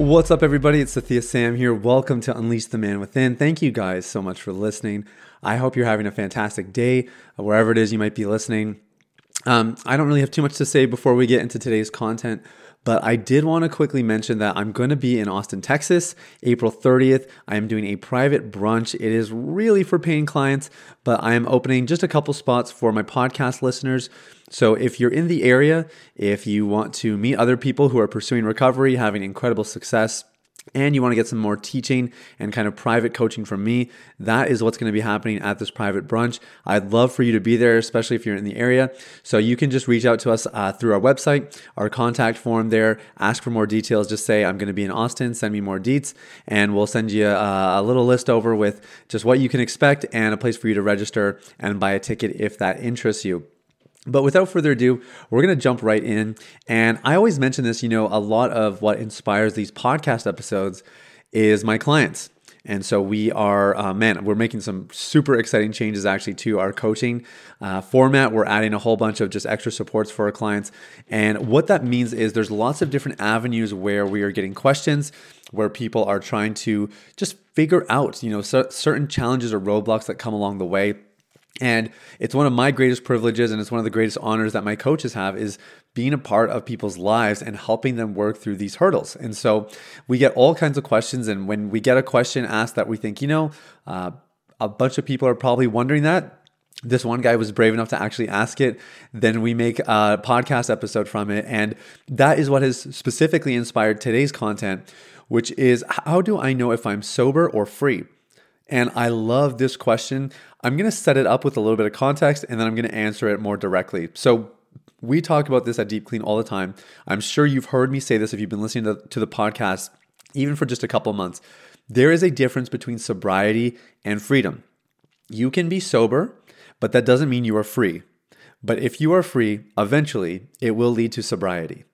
What's up, everybody? It's Sathiya Sam here. Welcome to Unleash the Man Within. Thank you guys so much for listening. I hope you're having a fantastic day, wherever it is you might be listening. Um, I don't really have too much to say before we get into today's content, but I did want to quickly mention that I'm going to be in Austin, Texas, April 30th. I am doing a private brunch. It is really for paying clients, but I am opening just a couple spots for my podcast listeners. So if you're in the area, if you want to meet other people who are pursuing recovery, having incredible success, and you want to get some more teaching and kind of private coaching from me, that is what's going to be happening at this private brunch. I'd love for you to be there, especially if you're in the area. So you can just reach out to us uh, through our website, our contact form there, ask for more details. Just say, I'm going to be in Austin, send me more deets, and we'll send you a, a little list over with just what you can expect and a place for you to register and buy a ticket if that interests you. But without further ado, we're going to jump right in. And I always mention this, you know, a lot of what inspires these podcast episodes is my clients. And so we are, uh, man, we're making some super exciting changes actually to our coaching uh, format. We're adding a whole bunch of just extra supports for our clients. And what that means is there's lots of different avenues where we are getting questions, where people are trying to just figure out, you know, certain challenges or roadblocks that come along the way and it's one of my greatest privileges and it's one of the greatest honors that my coaches have is being a part of people's lives and helping them work through these hurdles. And so we get all kinds of questions. And when we get a question asked that we think, you know, uh, a bunch of people are probably wondering that, this one guy was brave enough to actually ask it. Then we make a podcast episode from it. And that is what has specifically inspired today's content, which is how do I know if I'm sober or free? And I love this question. I'm going to set it up with a little bit of context and then I'm going to answer it more directly. So, we talk about this at Deep Clean all the time. I'm sure you've heard me say this if you've been listening to, to the podcast, even for just a couple months. There is a difference between sobriety and freedom. You can be sober, but that doesn't mean you are free. But if you are free, eventually it will lead to sobriety.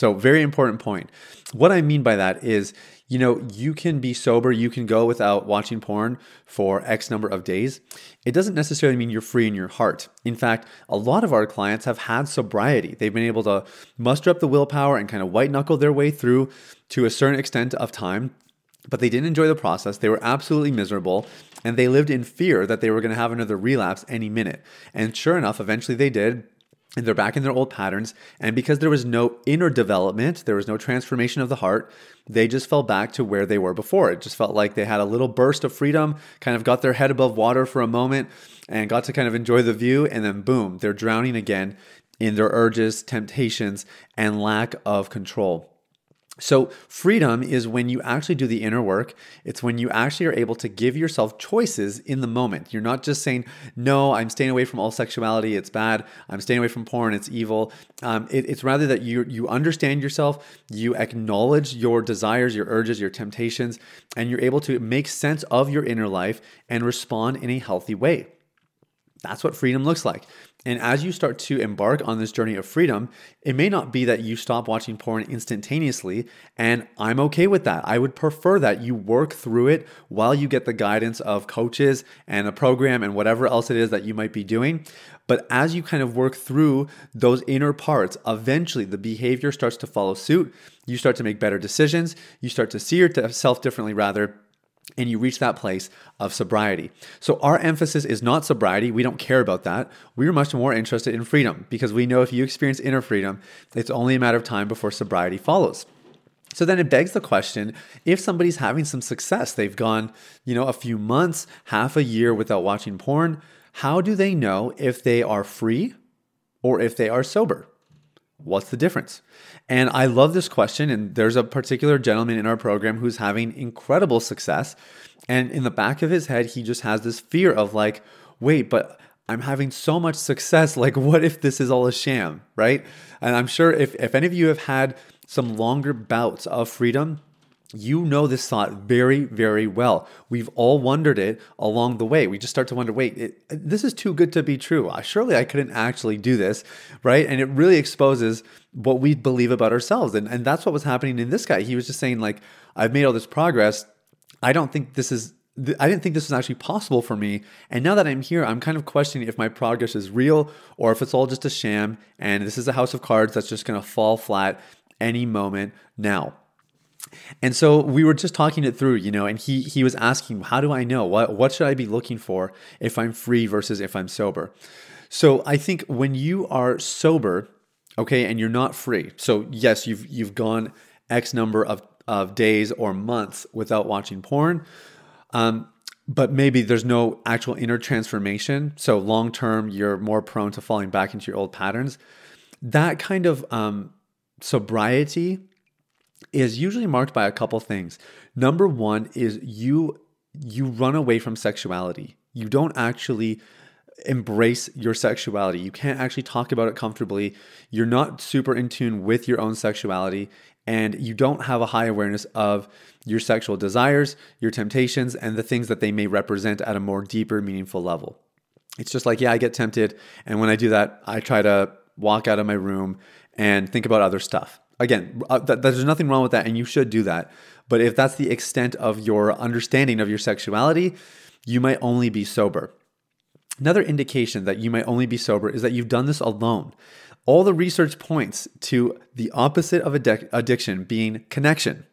So, very important point. What I mean by that is you know, you can be sober, you can go without watching porn for X number of days. It doesn't necessarily mean you're free in your heart. In fact, a lot of our clients have had sobriety. They've been able to muster up the willpower and kind of white knuckle their way through to a certain extent of time, but they didn't enjoy the process. They were absolutely miserable and they lived in fear that they were going to have another relapse any minute. And sure enough, eventually they did and they're back in their old patterns. And because there was no inner development, there was no transformation of the heart, they just fell back to where they were before. It just felt like they had a little burst of freedom, kind of got their head above water for a moment, and got to kind of enjoy the view. And then, boom, they're drowning again in their urges, temptations, and lack of control. So, freedom is when you actually do the inner work. It's when you actually are able to give yourself choices in the moment. You're not just saying, no, I'm staying away from all sexuality, it's bad. I'm staying away from porn, it's evil. Um, it, it's rather that you, you understand yourself, you acknowledge your desires, your urges, your temptations, and you're able to make sense of your inner life and respond in a healthy way. That's what freedom looks like. And as you start to embark on this journey of freedom, it may not be that you stop watching porn instantaneously. And I'm okay with that. I would prefer that you work through it while you get the guidance of coaches and a program and whatever else it is that you might be doing. But as you kind of work through those inner parts, eventually the behavior starts to follow suit. You start to make better decisions. You start to see yourself differently, rather and you reach that place of sobriety. So, our emphasis is not sobriety. We don't care about that. We're much more interested in freedom because we know if you experience inner freedom, it's only a matter of time before sobriety follows. So then it begs the question if somebody's having some success, they've gone, you know, a few months, half a year without watching porn, how do they know if they are free or if they are sober? What's the difference? And I love this question. And there's a particular gentleman in our program who's having incredible success. And in the back of his head, he just has this fear of like, wait, but I'm having so much success. Like, what if this is all a sham? Right. And I'm sure if, if any of you have had some longer bouts of freedom, you know this thought very, very well. We've all wondered it along the way. We just start to wonder wait, it, this is too good to be true. Surely I couldn't actually do this, right? And it really exposes what we believe about ourselves. And, and that's what was happening in this guy. He was just saying, like, I've made all this progress. I don't think this is I didn't think this was actually possible for me. And now that I'm here, I'm kind of questioning if my progress is real or if it's all just a sham and this is a house of cards that's just going to fall flat any moment now. And so we were just talking it through, you know, and he he was asking, how do I know? What what should I be looking for if I'm free versus if I'm sober? So I think when you are sober, okay, and you're not free. So yes, you've you've gone X number of, of days or months without watching porn. Um, but maybe there's no actual inner transformation. So long term, you're more prone to falling back into your old patterns. That kind of um, sobriety is usually marked by a couple things. Number one is you you run away from sexuality. You don't actually embrace your sexuality. You can't actually talk about it comfortably. You're not super in tune with your own sexuality and you don't have a high awareness of your sexual desires, your temptations, and the things that they may represent at a more deeper, meaningful level. It's just like, yeah, I get tempted. And when I do that, I try to walk out of my room and think about other stuff. Again, uh, th- there's nothing wrong with that, and you should do that. But if that's the extent of your understanding of your sexuality, you might only be sober. Another indication that you might only be sober is that you've done this alone. All the research points to the opposite of addic- addiction being connection,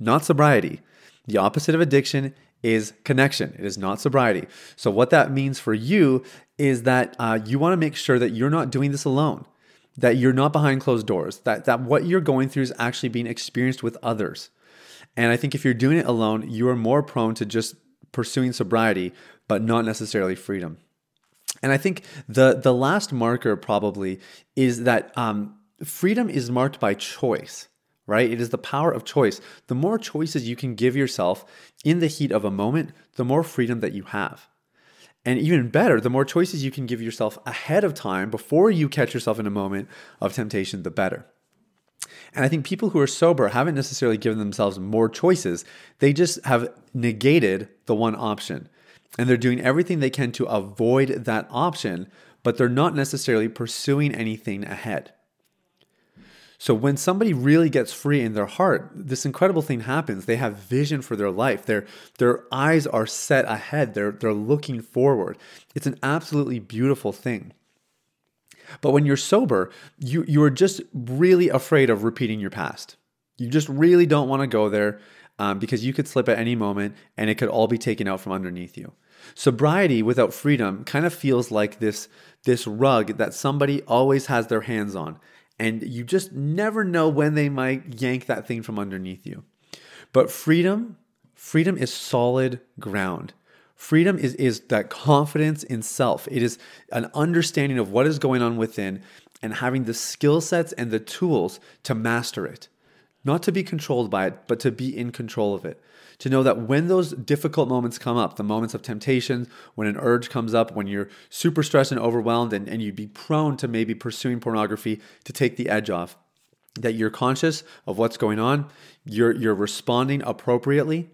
not sobriety. The opposite of addiction is connection. It is not sobriety. So, what that means for you is that uh, you want to make sure that you're not doing this alone, that you're not behind closed doors, that, that what you're going through is actually being experienced with others. And I think if you're doing it alone, you are more prone to just pursuing sobriety, but not necessarily freedom. And I think the the last marker probably is that um, freedom is marked by choice right? It is the power of choice. The more choices you can give yourself in the heat of a moment, the more freedom that you have. And even better, the more choices you can give yourself ahead of time before you catch yourself in a moment of temptation, the better. And I think people who are sober haven't necessarily given themselves more choices. They just have negated the one option. And they're doing everything they can to avoid that option, but they're not necessarily pursuing anything ahead. So when somebody really gets free in their heart, this incredible thing happens. They have vision for their life. Their their eyes are set ahead. They're they're looking forward. It's an absolutely beautiful thing. But when you're sober, you you are just really afraid of repeating your past. You just really don't want to go there um, because you could slip at any moment and it could all be taken out from underneath you. Sobriety without freedom kind of feels like this this rug that somebody always has their hands on and you just never know when they might yank that thing from underneath you. But freedom, freedom is solid ground. Freedom is, is that confidence in self. It is an understanding of what is going on within and having the skill sets and the tools to master it. Not to be controlled by it, but to be in control of it to know that when those difficult moments come up, the moments of temptation, when an urge comes up, when you're super stressed and overwhelmed, and, and you'd be prone to maybe pursuing pornography to take the edge off, that you're conscious of what's going on, you're, you're responding appropriately,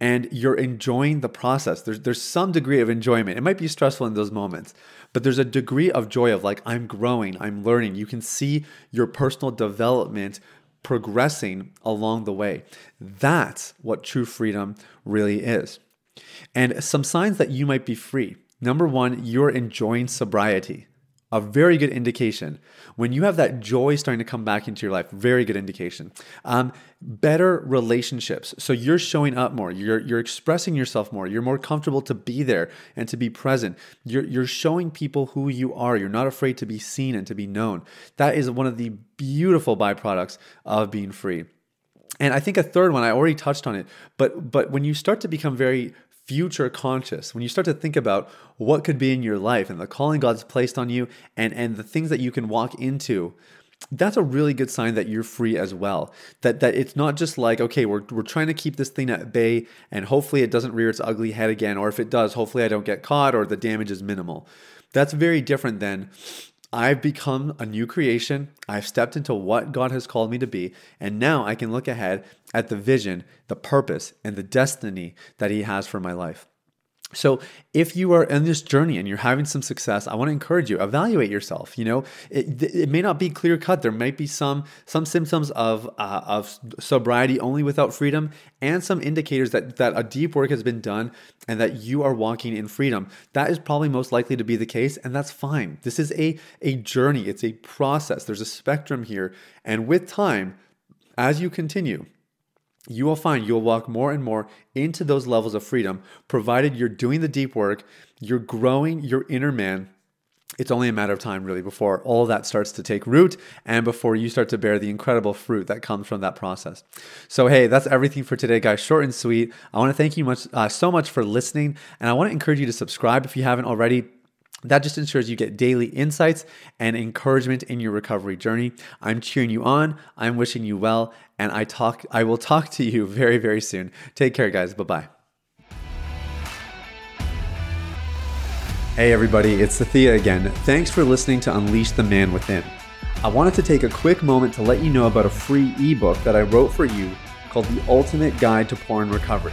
and you're enjoying the process. There's, there's some degree of enjoyment. It might be stressful in those moments, but there's a degree of joy of like, I'm growing, I'm learning. You can see your personal development progressing along the way. That's what true freedom really is. And some signs that you might be free. Number one, you're enjoying sobriety a very good indication. When you have that joy starting to come back into your life, very good indication. Um, better relationships. So you're showing up more. You're you're expressing yourself more. You're more comfortable to be there and to be present. You're you're showing people who you are. You're not afraid to be seen and to be known. That is one of the beautiful byproducts of being free. And I think a third one, I already touched on it, but but when you start to become very future conscious, when you start to think about what could be in your life and the calling God's placed on you and, and the things that you can walk into, that's a really good sign that you're free as well. That that it's not just like, okay, we're, we're trying to keep this thing at bay and hopefully it doesn't rear its ugly head again, or if it does, hopefully I don't get caught or the damage is minimal. That's very different than I've become a new creation. I've stepped into what God has called me to be. And now I can look ahead at the vision, the purpose, and the destiny that He has for my life. So, if you are in this journey and you're having some success, I want to encourage you evaluate yourself. You know, it, it may not be clear cut. There might be some some symptoms of uh, of sobriety only without freedom, and some indicators that that a deep work has been done and that you are walking in freedom. That is probably most likely to be the case, and that's fine. This is a a journey. It's a process. There's a spectrum here, and with time, as you continue, you will find you'll walk more and more into those levels of freedom, provided you're doing the deep work, you're growing your inner man. It's only a matter of time, really, before all that starts to take root and before you start to bear the incredible fruit that comes from that process. So, hey, that's everything for today, guys. Short and sweet. I want to thank you much, uh, so much for listening, and I want to encourage you to subscribe if you haven't already. That just ensures you get daily insights and encouragement in your recovery journey. I'm cheering you on. I'm wishing you well, and I talk I will talk to you very very soon. Take care guys. Bye-bye. Hey everybody, it's Sathiya again. Thanks for listening to Unleash the Man Within. I wanted to take a quick moment to let you know about a free ebook that I wrote for you called The Ultimate Guide to Porn Recovery.